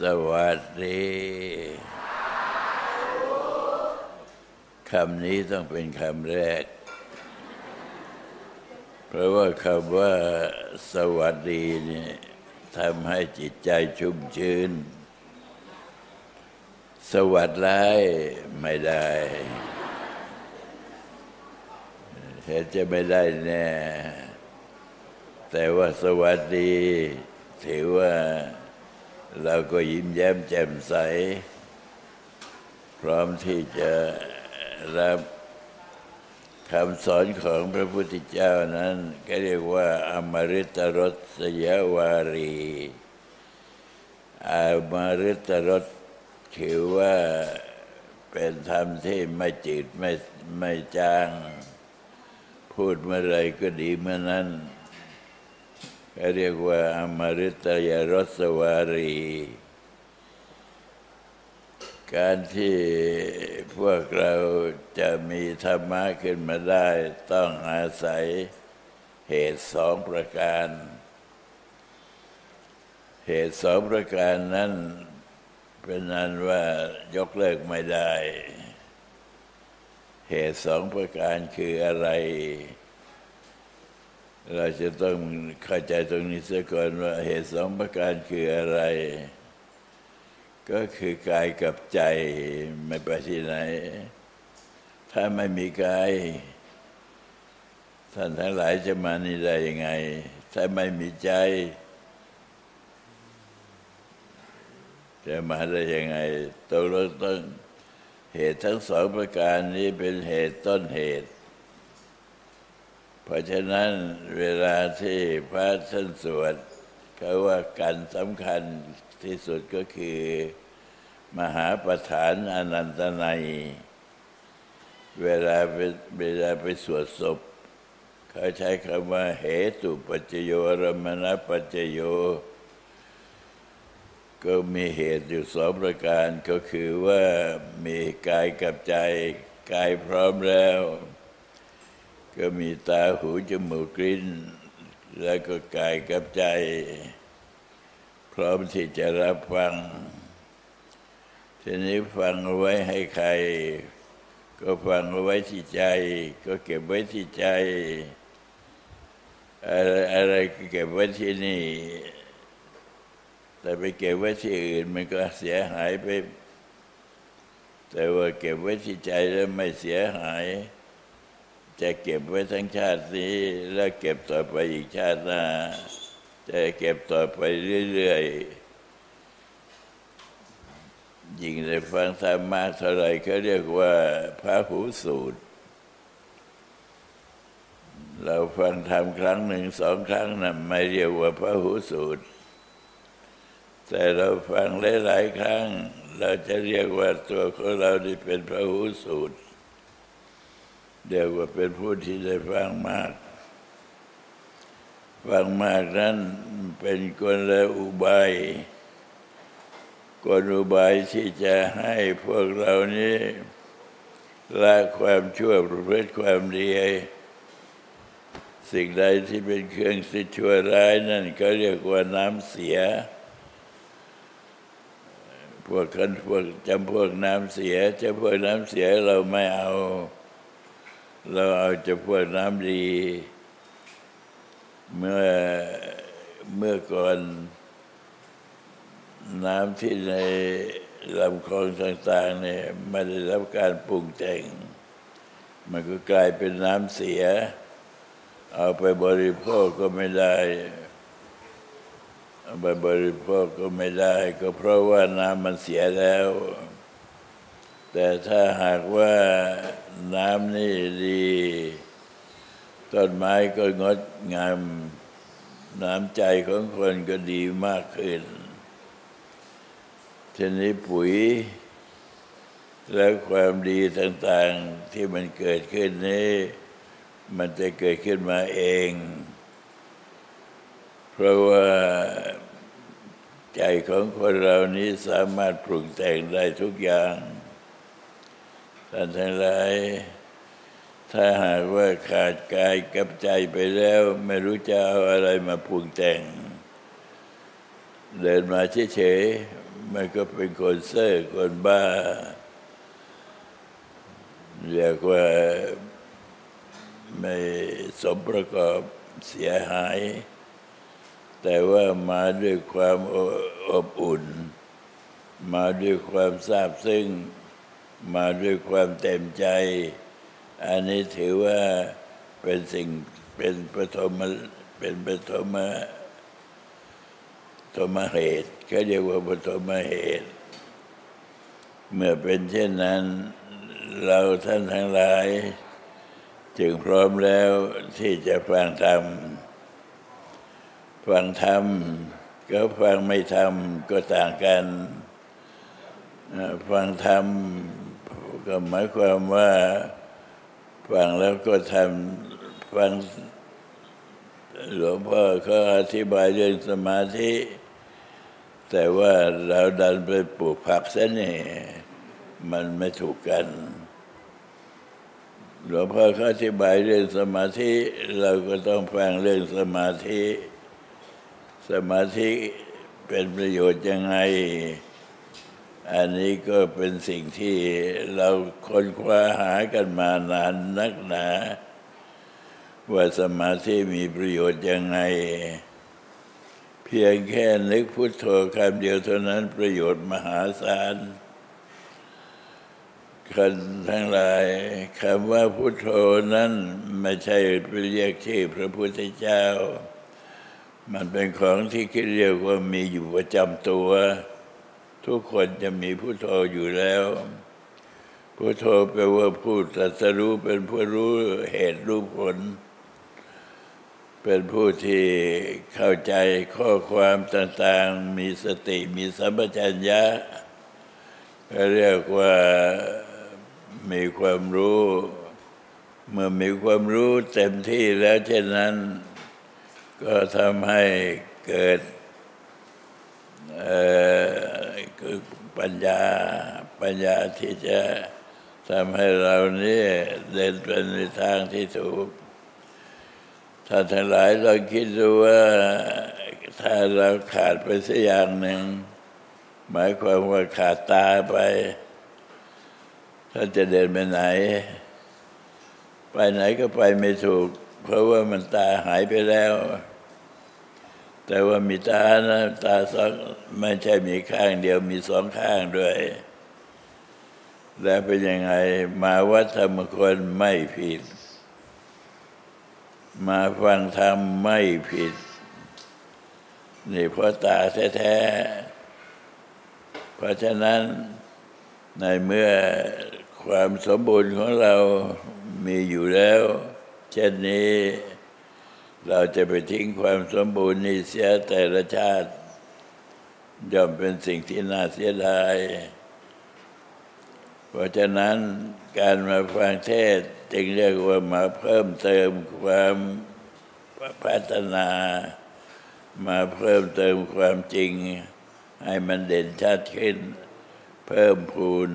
สวัสดีคำนี้ต้องเป็นคำแรก เพราะว่าคำว่าสวัสดีนี่ทำให้จิตใจชุ่มชื้น สวัสดีไม่ได้เหตุจะไม่ได้แน่ แต่ว่าสวัสดี ถือว่า เราก็ยิ้มแย้มแจ่มใส พร้อมที่จะรับคำสอนของพระพุทธเจ้านั้น ก็เรียกว่า อมฤตรสยวารี อมฤตรสถือว่าเป็นธรรมที่ไม่จืดไม่ไม่จาง พูดเมื่อไรก็ดีเมื่อนั้น ก็เรียกว่าอมฤตยรสวารี การที่พวกเราจะมีธรรมะขึ้นมาได้ ต้องอาศัยเหตุสองประการ เหตุสองประการนั้นเป็นนันว่ายกเลิกไม่ได้ เหตุสองประการคืออะไร เราจะต้องเข้าใจตรงนี้เสียก่อนว่าเหตุสองประการคืออะไร ก็คือกายกับใจไม่ไปที่ไหน ถ้าไม่มีกาย ท่านทั้งหลายจะมานี่ได้ยังไง ถ้าไม่มีใจ จะมาได้ยังไงตกลงต้องเหตุทั้งสองประการนี้เป็นเหตุต้นเหตุ เพราะฉะนั้นเวลาที่พระท่านสวดเขาว่าการสำคัญที่สุดก็คือ มหาประธานอนันตนัย เวลาไปเวลาไปสวดศพเขาใช้คำว่าเหตุปัจโยรมณปัจจโย ก็มีเหตุอยู่สองประการก็คือว่ามีกายกับใจ กายพร้อมแล้ว ก็มีตาหูจมูกกลิ้น แล้วก็กายกับใจ พร้อมที่จะรับฟัง ทีนี้ฟังเอาไว้ให้ใคร ก็ฟังเอาไว้ที่ใจ ก็เก็บไว้ที่ใจ อะไรอะไรก็เก็บไว้ที่นี่ แต่ไปเก็บไว้ที่อื่น มันก็เสียหายไป แต่ว่าเก็บไว้ที่ใจแล้วไม่เสียหาย จะเก็บไว้ทั้งชาตินี้แล้วเก็บต่อไปอีกชาติหน้าจะเก็บต่อไปเรื่อยๆยิ่งได้ฟังธรรมะเท่าไรเขาเรียกว่าพระหูสูตร เราฟังธรรมครั้งหนึ่งสองครั้งนะ่ะไม่เรียกว่าพระหูสูตร แต่เราฟังหลายๆครั้ง เราจะเรียกว่าตัวของเราที่เป็นพระหูสูตร เดียวว่าเป็นผู้ที่ได้ฟังมาก ฟังมากนั้นเป็นกลอุบายกลอุบายที่จะให้พวกเรานี้ละความชั่วประพฤติความดีสิ่งใดที่เป็นเครื่องสิชั่วร้ายนั่นก็เรียกว่าน้ำเสีย พวกคนพวกจำพวกน้ำเสียจำพวกน้ำเสียเราไม่เอา เราเอาจะพวกน้ำดี เมื่อเมื่อก่อนน้ำที่ในลำคลองต่างๆเนี่ยไม่ได้รับการปรุงแต่ง มันก็กลายเป็นน้ำเสีย เอาไปบริโภคก็ไม่ได้ เอาไปบริโภคก็ไม่ได้ ก็เพราะว่าน้ำมันเสียแล้ว แต่ถ้าหากว่าน้ำนี่ดี ต้นไม้ก็งดงาม น้ำใจของคนก็ดีมากขึ้นทีนี้ปุ๋ย และความดีต่างๆที่มันเกิดขึ้นนี้ มันจะเกิดขึ้นมาเอง เพราะว่าใจของคนเรานี้สามารถปรุงแต่งได้ทุกอย่าง ท่านทั้งหลาย ถ้าหากว่าขาดกายกับใจไปแล้ว ไม่รู้จะเอาอะไรมาปรุงแต่ง เดินมาเฉยๆมันก็เป็นคนเซ่อคนบ้าเรียกว่าไม่สมประกอบเสียหาย แต่ว่ามาด้วยความอบอุ่น มาด้วยความซาบซึ้ง มาด้วยความเต็มใจ อันนี้ถือว่าเป็นสิ่งเป็นปฐมเป็นปฐมปฐมเหตุเขาเรียกว่าปฐมเหตุ เมื่อเป็นเช่นนั้น เราท่านทั้งหลาย จึงพร้อมแล้วที่จะฟังธรรมฟังธรรมก็ฟังไม่ธรรมก็ต่างกันฟังธรรม ก็หมายความว่าฟังแล้วก็ทำฟังหลวงพ่อเขาอธิบายเรื่องสมาธิ แต่ว่าเราดันไปปลูกผักซะนี่มันไม่ถูกกัน หลวงพ่อเขาอธิบายเรื่องสมาธิ เราก็ต้องฟังเรื่องสมาธิ สมาธิเป็นประโยชน์ยังไง อันนี้ก็เป็นสิ่งที่เราค้นคว้าหากันมานานนักหนา ว่าสมาธิมีประโยชน์ยังไง เพียงแค่นึกพุทโธคำเดียวเท่านั้นประโยชน์มหาศาลคนทั้งหลายคำว่าพุทโธนั้นไม่ใช่เรียกชื่อพระพุทธเจ้า มันเป็นของที่คิดเรียกว่ามีอยู่ประจำตัว ทุกคนจะมีผู้โทอยู่แล้วผู้โทแปลว่าผู้ตรัสรู้เป็นผู้รู้เหตุรู้ผล เป็นผู้ที่เข้าใจข้อความต่างๆ มีสติมีสัมปชัญญะเรียกว่ามีความรู้ เมื่อมีความรู้เต็มที่แล้วเช่นนั้น ก็ทำให้เกิด คือปัญญาปัญญาที่จะทำให้เรานี่เดินเป็นในทางที่ถูกถ้าทั้งหลายเราคิดดูว่าถ้าเราขาดไปสักอย่างหนึ่ง หมายความว่าขาดตาไปถ้าจะเดินไปไหน ไปไหนก็ไปไม่ถูก เพราะว่ามันตาหายไปแล้ว แต่ว่ามีตานะตาสองไม่ใช่มีข้างเดียวมีสองข้างด้วย แล้วเป็นยังไง มาวัดธรรมคนไม่ผิด มาฟังธรรมไม่ผิด นี่เพราะตาแท้ๆเพราะฉะนั้นในเมื่อความสมบูรณ์ของเรามีอยู่แล้ว เช่นนี้ เราจะไปทิ้งความสมบูรณ์นี้เสียแต่ละชาติย่อมเป็นสิ่งที่น่าเสียดาย เพราะฉะนั้นการมาฟังเทศจึงเรียกว่ามาเพิ่มเติมความพัฒนา มาเพิ่มเติมความจริง ให้มันเด่นชัดขึ้น เพิ่มพูน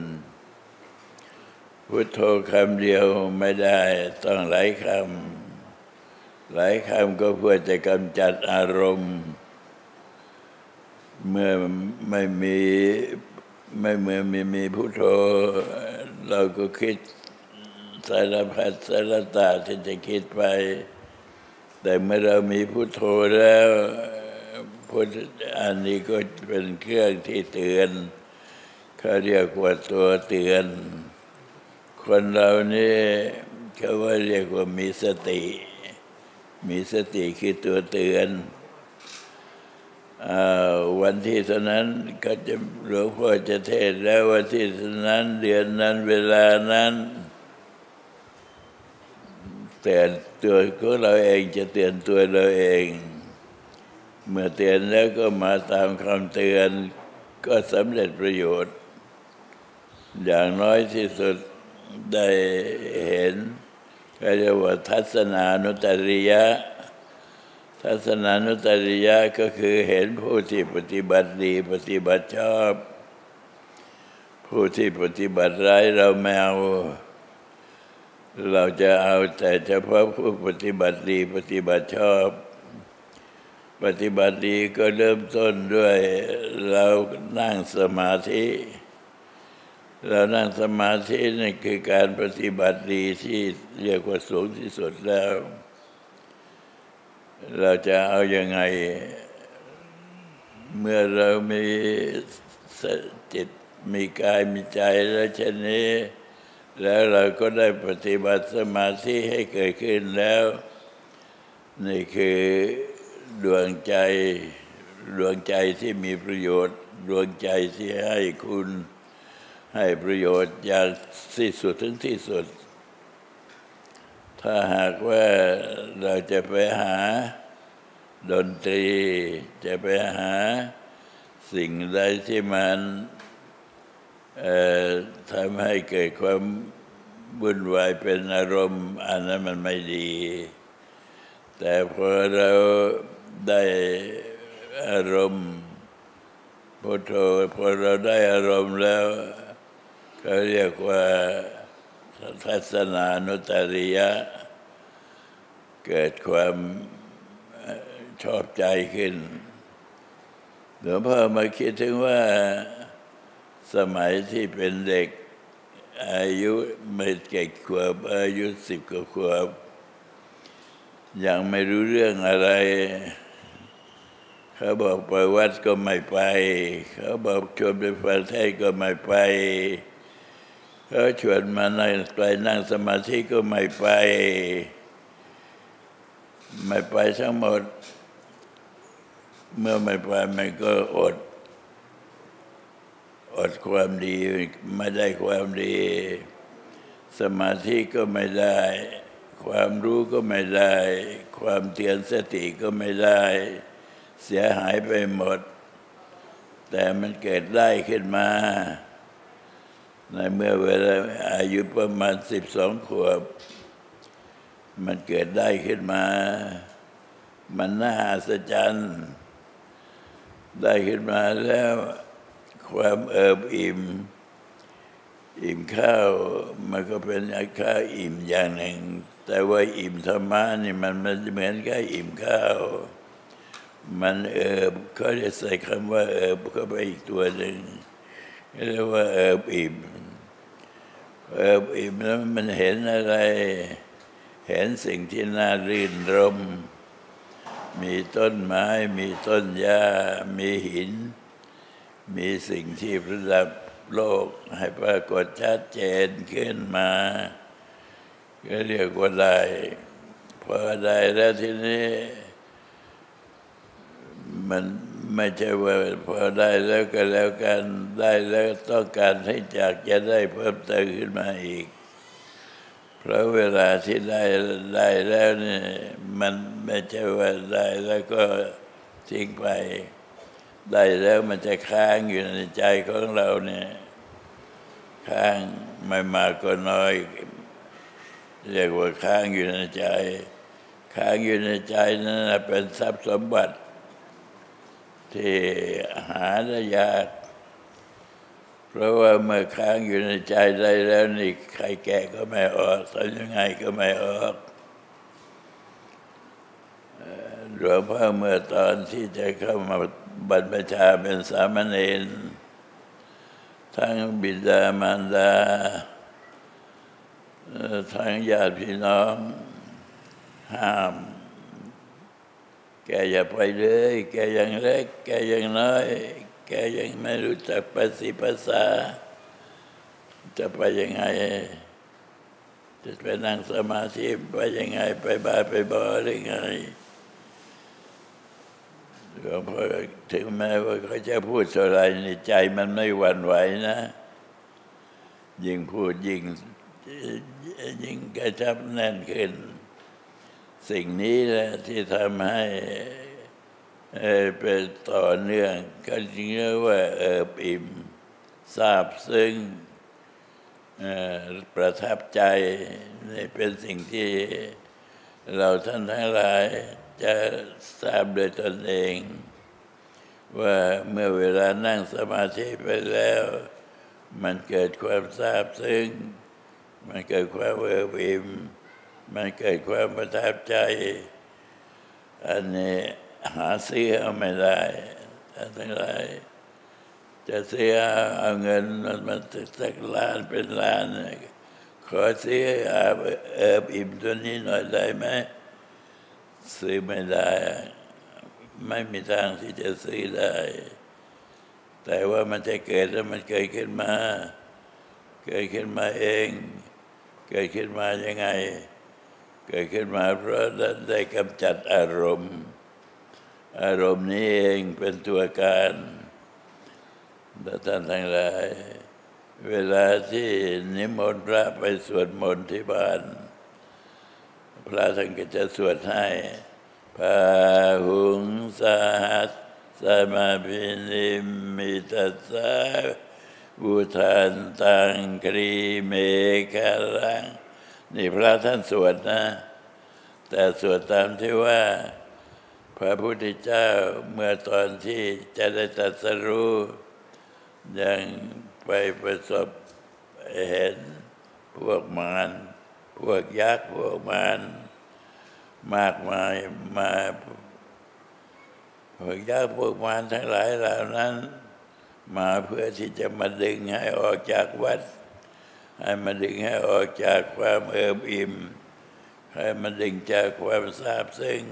พุทโธคำเดียวไม่ได้ต้องหลายคำ หลายคำก็เพื่อจะกำจัดอารมณ์ เมื่อไม่มีไม่เมื่อมีมีพุทโธ เราก็คิดสารพัดสารตาที่จะคิดไป แต่เมื่อเรามีพุทโธแล้วพุทอันนี้ก็เป็นเครื่องที่เตือนเขาเรียกว่าตัวเตือน คนเรานี่เขาว่าเรียกว่ามีสติ มีสติคือตัวเตือนอวันที่เท่านั้นก็จะหลวงพ่อจะเทศแล้ววันที่เท่านั้นเดือนนั้นเวลานั้น เตือนตัวของเราเองจะเตือนตัวเราเอง เมื่อเตือนแล้วก็มาตามคำเตือนก็สำเร็จประโยชน์ อย่างน้อยที่สุดได้เห็น ก็เรียกว่าทัศนานุตริยะ ทัศนานุตริยะก็คือเห็นผู้ที่ปฏิบัติดีปฏิบัติชอบ ผู้ที่ปฏิบัติร้ายเราไม่เอาเราจะเอาแต่เฉพาะผู้ปฏิบัติดีปฏิบัติชอบ ปฏิบัติดีก็เริ่มต้นด้วยเรานั่งสมาธิ เรานั่งสมาธินี่คือการปฏิบัติดีที่เรียกว่าสูงที่สุดแล้ว เราจะเอาอยัางไง เมื่อเรามีสจิตมีกายมีใจแล้วเช่นนี้ แล้วเราก็ได้ปฏิบัติสมาธิให้เกิดขึ้นแล้ว นี่คือดวงใจ ดวงใจที่มีประโยชน์ ดวงใจที่ให้คุณ ให้ประโยชน์อย่างที่สุดถึงที่สุด ถ้าหากว่าเราจะไปหาดนตรี จะไปหาสิ่งใดที่มันทำให้เกิดความวุ่นวายเป็นอารมณ์ อันนั้นมันไม่ดี แต่พอเราได้อารมณ์พุทโธพอเราได้อารมณ์แล้ว เขาเรียกว่าทัศนานุตริยะ เกิดความชอบใจขึ้นหลวงพ่อมาคิดถึงว่าสมัยที่เป็นเด็กอายุไม่เก็ดขวบอายุสิบกว่าขวบ ยังไม่รู้เรื่องอะไร เขาบอกไปวัดก็ไม่ไป เขาบอกชวนไปฟังเทศก็ไม่ไป เขาชวนมานั่งไปนั่งสมาธิก็ไม่ไป ไม่ไปทั้งหมด เมื่อไม่ไปมันก็อด อดความดี ไม่ได้ความดี สมาธิก็ไม่ได้ ความรู้ก็ไม่ได้ ความเตือนสติก็ไม่ได้ เสียหายไปหมด แต่มันเกิดได้ขึ้นมา ในเมื่อเวลาอายุประมาณสิบสองขวบ มันเกิดได้ขึ้นมา มันน่าอัศจรรย์ได้ขึ้นมาแล้วความเอิบอิ่ม อิ่มข้าวมันก็เป็นข้าวอิ่มอย่างหนึ่ง แต่ว่าอิ่มธรรมะนี่มันมันเหมือนกับอิ่มข้าว มันเอิบเขาจะใส่คำว่าเอิบเข้าไปอีกตัวหนึ่ง เรียกว่าเอิบอิ่มเอิบอิ่มแล้วมันเห็นอะไร เห็นสิ่งที่น่ารื่นรม มีต้นไม้ มีต้นหญ้า มีหิน มีสิ่งที่ประดับโลกให้ปรากฏชัดเจนขึ้นมา ก็เรียกว่าได้พอได้แล้วทีนี้ มัน ไม่ใช่ว่าพอได้แล้วก็แล้วกันได้แล้วต้องการให้จากจะได้เพิ่มเติมขึ้นมาอีก เพราะเวลาที่ได้ได้แล้วนี่มันไม่ใช่ว่าได้แล้วก็ทิ้งไป ได้แล้วมันจะค้างอยู่ในใจของเราเนี่ยค้างไม่มากก็น้อยเรียกว่าค้างอยู่ในใจ ค้างอยู่ในใจนั้นเป็นทรัพย์สมบัติ ที่หาได้ยาก เพราะว่าเมื่อค้างอยู่ในใจได้แล้วนี่ใครแก่ก็ไม่ออกทำยังไงก็ไม่ออกหลวงพ่อเมื่อตอนที่จะเข้ามาบรรพชาเป็นสามเณรทั้งบิดามารดาทางญาติพี่น้องห้าม แกอย่าไปเลย แกยังเล็ก แกยังน้อย แกยังไม่รู้จักภาษีภาษา จะไปยังไง จะไปนั่งสมาธิไปยังไง ไปบ้านไปบ่อหรือไงหลวงพ่อถึงแม้ว่าเขาจะพูดอะไรในใจมันไม่หวั่นไหวนะ ยิ่งพูดยิ่งยิ่งกระชับแน่นขึ้น สิ่งนี้แหละที่ทำให้เป็นต่อเนื่องก็จริงว่าเอิบอิ่มทราบซึ้งประทับใจนี่เป็นสิ่งที่เราท่านทั้งหลายจะทราบโดยตนเอง ว่าเมื่อเวลานั่งสมาธิไปแล้ว มันเกิดความทราบซึ้ง มันเกิดความเอิบอิ่ม มันเกิดความประทับใจ อันนี้หาซื้อเอาไม่ได้ทั้งหลายจะซื้อเอาเงินมันมาสักล้านเป็นล้านขอซื้ออาบเอิบอิ่มตัวนี้หน่อยได้ไหมซื้อไม่ได้ ไม่มีทางที่จะซื้อได้ แต่ว่ามันจะเกิดแล้วมันเกิดขึ้นมา เกิดขึ้นมาเอง เกิดขึ้นมายังไง เกิดขึ้นมาเพราะได้กำจัดอารมณ์ อารมณ์นี้เองเป็นตัวการท่านทั้งหลาย เวลาที่นิมนต์พระไปสวดมนต์ที่บ้าน พระท่านก็จะสวดให้พาหุงสาหัสสมาพินิมิตัสสะบุทันตังครีเมฆรัง นี่พระท่านสวดนะ แต่สวดตามที่ว่า พระพุทธเจ้าเมื่อตอนที่จะได้ตรัสรู้ยังไปประสบเห็นพวกมารพวกยักษ์พวกมารมากมายมาพวกยักษ์พวกมารทั้งหลายเหล่านั้น มาเพื่อที่จะมาดึงให้ออกจากวัด ให้มาดึงให้ออกจากความเอิบอิ่ม ให้มาดึงจากความทราบซึ้ง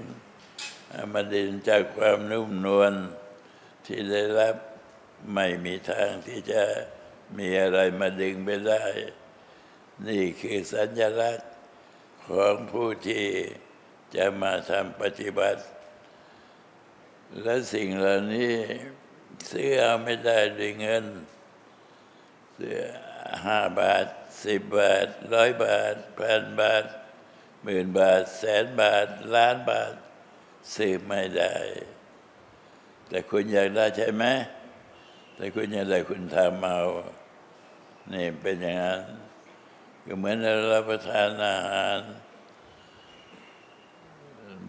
ให้มาดึงจากความนุ่มนวลที่ได้รับไม่มีทางที่จะมีอะไรมาดึงไปได้ นี่คือสัญลักษณ์ของผู้ที่จะมาทำปฏิบัติ และสิ่งเหล่านี้ซื้อเอาไม่ได้ด้วยเงิน ซื้อ ห้าบาทสิบบาทร้อยบาทพันบาทหมื่นบาท แสนบาท ล้านบาทซื้อไม่ได้ แต่คุณอยากได้ใช่ไหมแต่คุณอยากได้คุณทำเอานี่เป็นอย่างนั้นก็เหมือนเรารับประทานอาหาร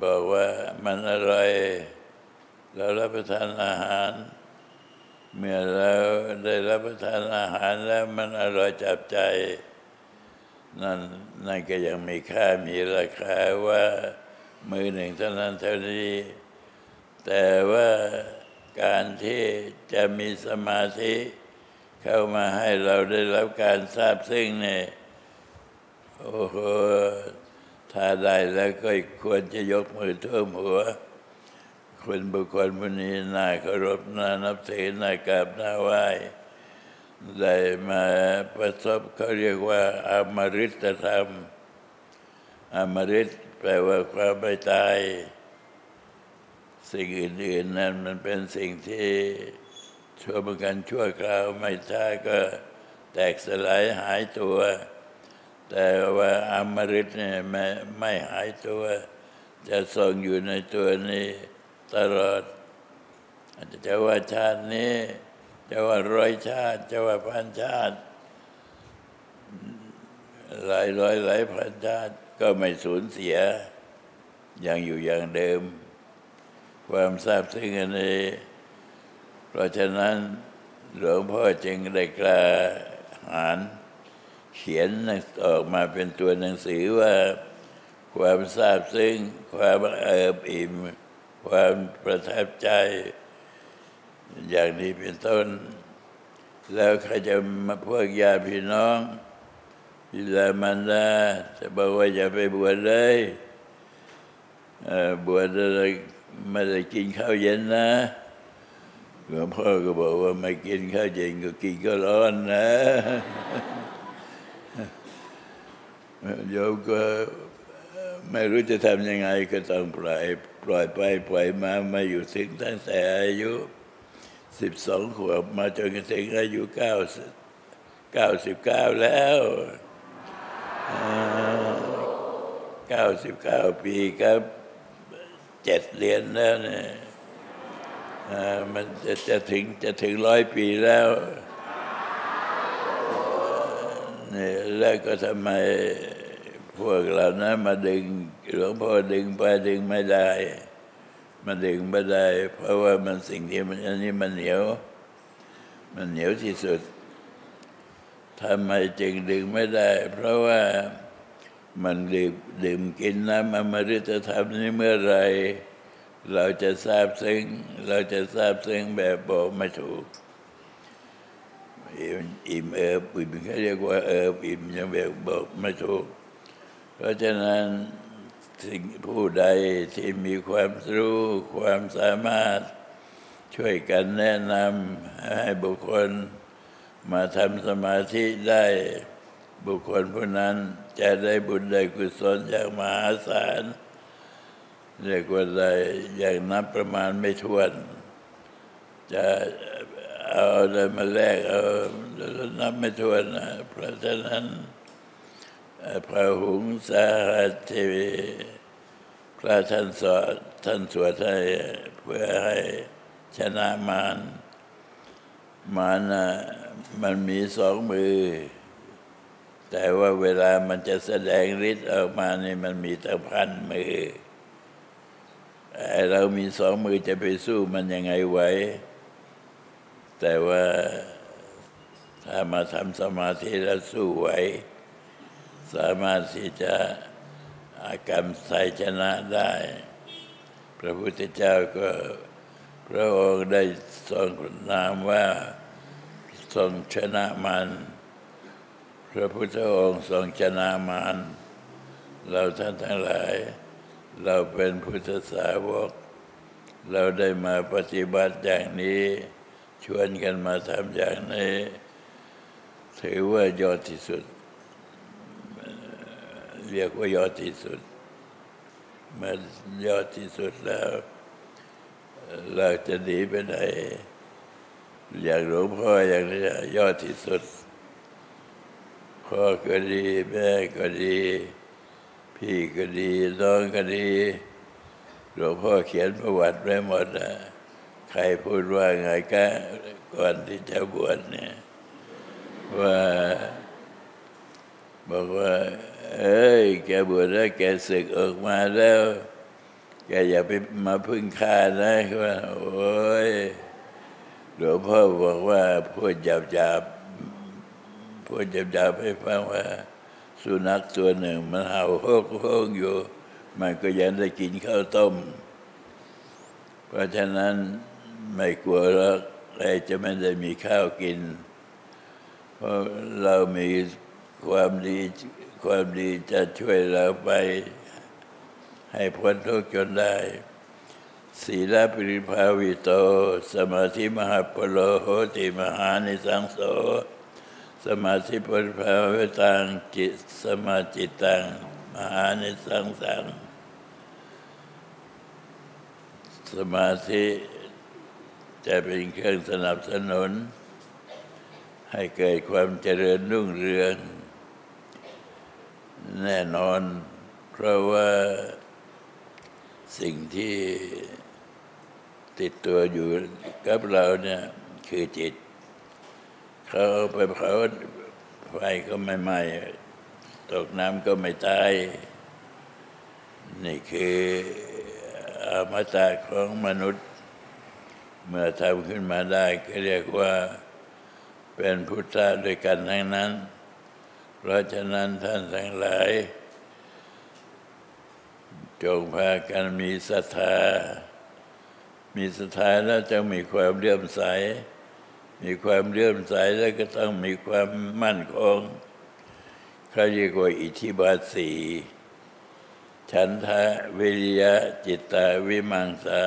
บอกว่ามันอร่อยเรารับประทานอาหาร เมื่อเราได้รับประทานอาหารแล้วมันอร่อยจับใจ นั่นนั่นก็ยังมีค่ามีราคาว่ามือหนึ่งเท่านั้นเท่านี้ แต่ว่าการที่จะมีสมาธิ เข้ามาให้เราได้รับการทราบซึ่งเนี่ยโอ้โหถ้าได้แล้วก็ควรจะยกมือท่วมหัว คนบุคคลผู้นี้น่าเคารพน่านับถือน่ากราบน่าไหว้ได้มาประสบเขาเรียกว่าอมฤตธรรม อมฤตแปลว่าความไม่ตาย สิ่งอื่นๆนั้นมันเป็นสิ่งที่ชั่วประกันชั่วคราวไม่ช้าก็แตกสลายหายตัว แต่ว่าอมฤตเนี่ยไม่ไม่หายตัว จะทรงอยู่ในตัวนี้ ตลอดอาจจะว่าชาตินี้ จะว่าร้อยชาติ จะว่าพันชาติ หลายร้อยหลายพันชาติ ก็ไม่สูญเสีย อย่างอยู่อย่างเดิม ความทราบซึ้งอันนี้เพราะฉะนั้นหลวงพ่อจึงได้กล้าหาญเขียนออกมาเป็นตัวหนังสือว่า ความทราบซึ้งความเอิบอิ่ม ความประทับใจ อย่างนี้เป็นต้น แล้วใครจะมาพวกญาติพี่น้องพิลามันดาจะบอกว่าอย่าไปบวชเลยบวชอะไรไม่ได้กินข้าวเย็นนะหลวงพ่อก็บอกว่าไม่กินข้าวเย็นก็กินก็ร้อนนะโยมก็ ไม่รู้จะทำยังไงก็ต้องปล่อย ปล่อยไปปล่อยมามาอยู่ถึงตั้งแต่อายุสิบสองขวบมาจนกระทั่งอายุเก้าเก้าสิบเก้าแล้วเก้าสิบเก้าปีครับเจ็ดเดือนแล้วเนี่ยมันจะจะถึงจะถึงร้อยปีแล้วนี่แล้วก็ทำไม พวกเรานะมาดึงหลวงพ่อดึงไปดึงไม่ได้ มาดึงไม่ได้ เพราะว่ามันสิ่งที่มันอันนี้มันเหนียว มันเหนียวที่สุดทำไมจึงดึงไม่ได้ เพราะว่ามันดื่มดื่มกินน้ำอมฤตธรรมนี้เมื่อไร เราจะทราบซึ้งเราจะทราบซึ้งแบบบอกไม่ถูกอิ่มอิ่มเอิบอิ่มเขาเรียกว่าเอิบอิ่มยังแบบบอกไม่ถูก เพราะฉะนั้นสิ่งผู้ใดที่มีความรู้ความสามารถช่วยกันแนะนำให้บุคคลมาทำสมาธิได้บุคคลผู้นั้นจะได้บุญได้กุศลอย่างมหาศาลเรียกว่าได้อย่างนับประมาณไม่ถ้วน จะเอาอะไรมาแลกเอานับไม่ถ้วนนะเพราะฉะนั้น พระหุงสาหัสทีวีพระท่านสอนท่านสวดให้เพื่อให้ชนะมารมารนะมันมีสองมือ แต่ว่าเวลามันจะแสดงฤทธิ์ออกมานี่มันมีตั้งพันมือเรามีสองมือจะไปสู้มันยังไงไหวแต่ว่าถ้ามาทำสมาธิแล้วสู้ไหว สามารถที่จะอากรรมใส่ชนะได้ พระพุทธเจ้าก็พระองค์ได้ทรงนามว่าทรงชนะมัน พระพุทธองค์ทรงชนะมันเราท่านทั้งหลาย เราเป็นพุทธสาวก เราได้มาปฏิบัติอย่างนี้ ชวนกันมาทำอย่างนี้ ถือว่ายอดที่สุด เรียกว่ายอดที่สุด เมื่อยอดที่สุดแล้ว เราจะหนีไปไหน อย่างหลวงพ่ออย่างนี้ยอดที่สุดพ่อก็ดีแม่ก็ดี พี่ก็ดีน้องก็ดีหลวงพ่อเขียนประวัติไว้หมดนะใครพูดว่าไงก็ก่อนที่จะบวชเนี่ยว่าบอกว่า เอ้ย แกบวชแล้วแกศึกออกมาแล้ว แกอย่าไปมาพึ่งข้านะว่าโอ้ยหลวงพ่อบอกว่าพูดหยาบหยาบพูดหยาบหยาบให้ฟังว่า สุนัขตัวหนึ่ง มันเห่าโฮกโฮกอยู่ มันก็ยังได้กินข้าวต้ม เพราะฉะนั้นไม่กลัวหรอกใครจะไม่ได้มีข้าวกิน เพราะเรามี ความดีความดีจะช่วยเราไป ให้พ้นทุกข์จนได้ศีลปริภาวิโต สมาธิมหาปโลโหติมหานิสังโส สมาธิปริภาวิตังจิตสมาจิตัง มหานิสังสัง สมาธิจะเป็นเครื่องสนับสนุน ให้เกิดความเจริญรุ่งเรือง แน่นอน เพราะว่าสิ่งที่ติดตัวอยู่กับเราเนี่ยคือจิต เขาไปเผาไฟก็ไม่ไหม้ตกน้ำก็ไม่ตาย นี่คืออมตะของมนุษย์ เมื่อทำขึ้นมาได้ก็เรียกว่าเป็นพุทธะด้วยกันทั้งนั้น เพราะฉะนั้นท่านทั้งหลาย จงพากันมีศรัทธา มีศรัทธาแล้วจะมีความเลื่อมใส มีความเลื่อมใสแล้วก็ต้องมีความมั่นคงเขาเรียกว่าอิทธิบาทสีฉันทะวิริยะจิตตาวิมังสา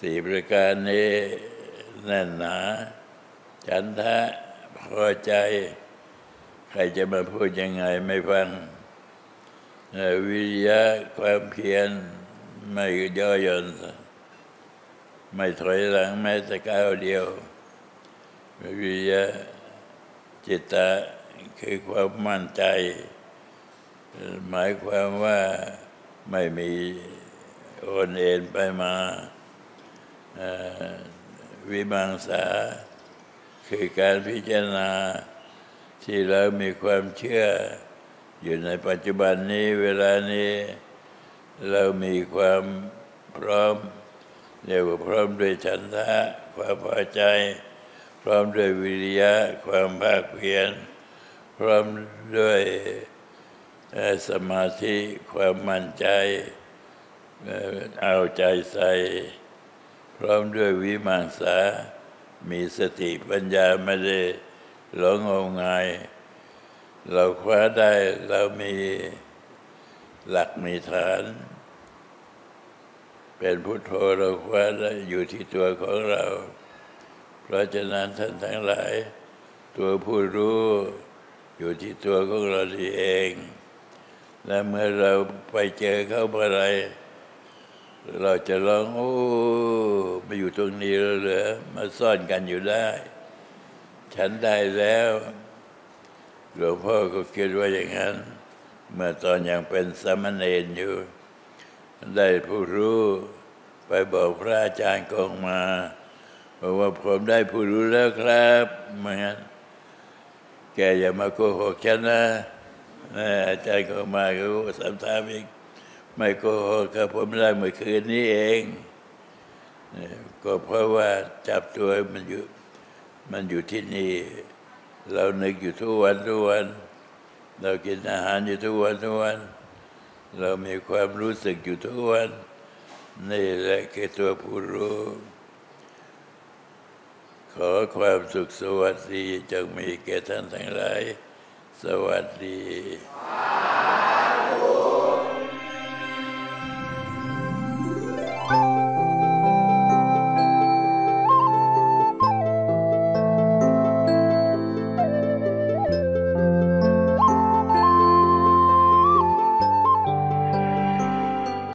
สี่ประการนี้แน่นหนา ฉันทะพอใจ ใครจะมาพูดยังไงไม่ฟังวิริยะความเพียรไม่ย่อหย่อนไม่ถอยหลังแม้แต่ก้าวเดียว วิริยะจิตตะคือความมั่นใจ หมายความว่าไม่มีโอนเอ็นไปมาวิมังสา คือการพิจารณา ที่เรามีความเชื่อ อยู่ในปัจจุบันนี้เวลานี้ เรามีความพร้อมเรียกว่าพร้อมด้วยฉันทะความพอใจ พร้อมด้วยวิริยะ ความภาคเพียรพร้อมด้วยสมาธิความมั่นใจ เอาใจใส่ พร้อมด้วยวิมังสา มีสติปัญญาไม่ได้ หลงงมงาย เราคว้าได้เรามีหลักมีฐาน เป็นพุทโธเราคว้าได้อยู่ที่ตัวของเรา เพราะฉะนั้นท่านทั้งหลาย ตัวผู้รู้อยู่ที่ตัวของเราที่เอง และเมื่อเราไปเจอเขาเมื่อไร เราจะร้องโอ้มาอยู่ตรงนี้แล้วเหรอมาซ่อนกันอยู่ได้ ฉันได้แล้วหลวงพ่อก็คิดว่าอย่างนั้น เมื่อตอนยังเป็นสามเณรอยู่ ได้ผู้รู้ไปบอกพระอาจารย์กองมาบอกว่าผมได้ผู้รู้แล้วครับเมือนนแกอย่ามาโกหกฉันนะนะอาจารย์กองมาก็สามถามอีกไม่โกหกครับผมได้เมื่อคืนนี้เอง ก็เพราะว่าจับตัวมันอยู่ มันอยู่ที่นี่ เรานึกอยู่ทุกวันทุกวัน เรากินอาหารอยู่ทุกวันทุกวัน เรามีความรู้สึกอยู่ทุกวัน นี่แหละคือตัวผู้รู้ ขอความสุขสวัสดีจงมีแก่ท่านทั้งหลาย สวัสดี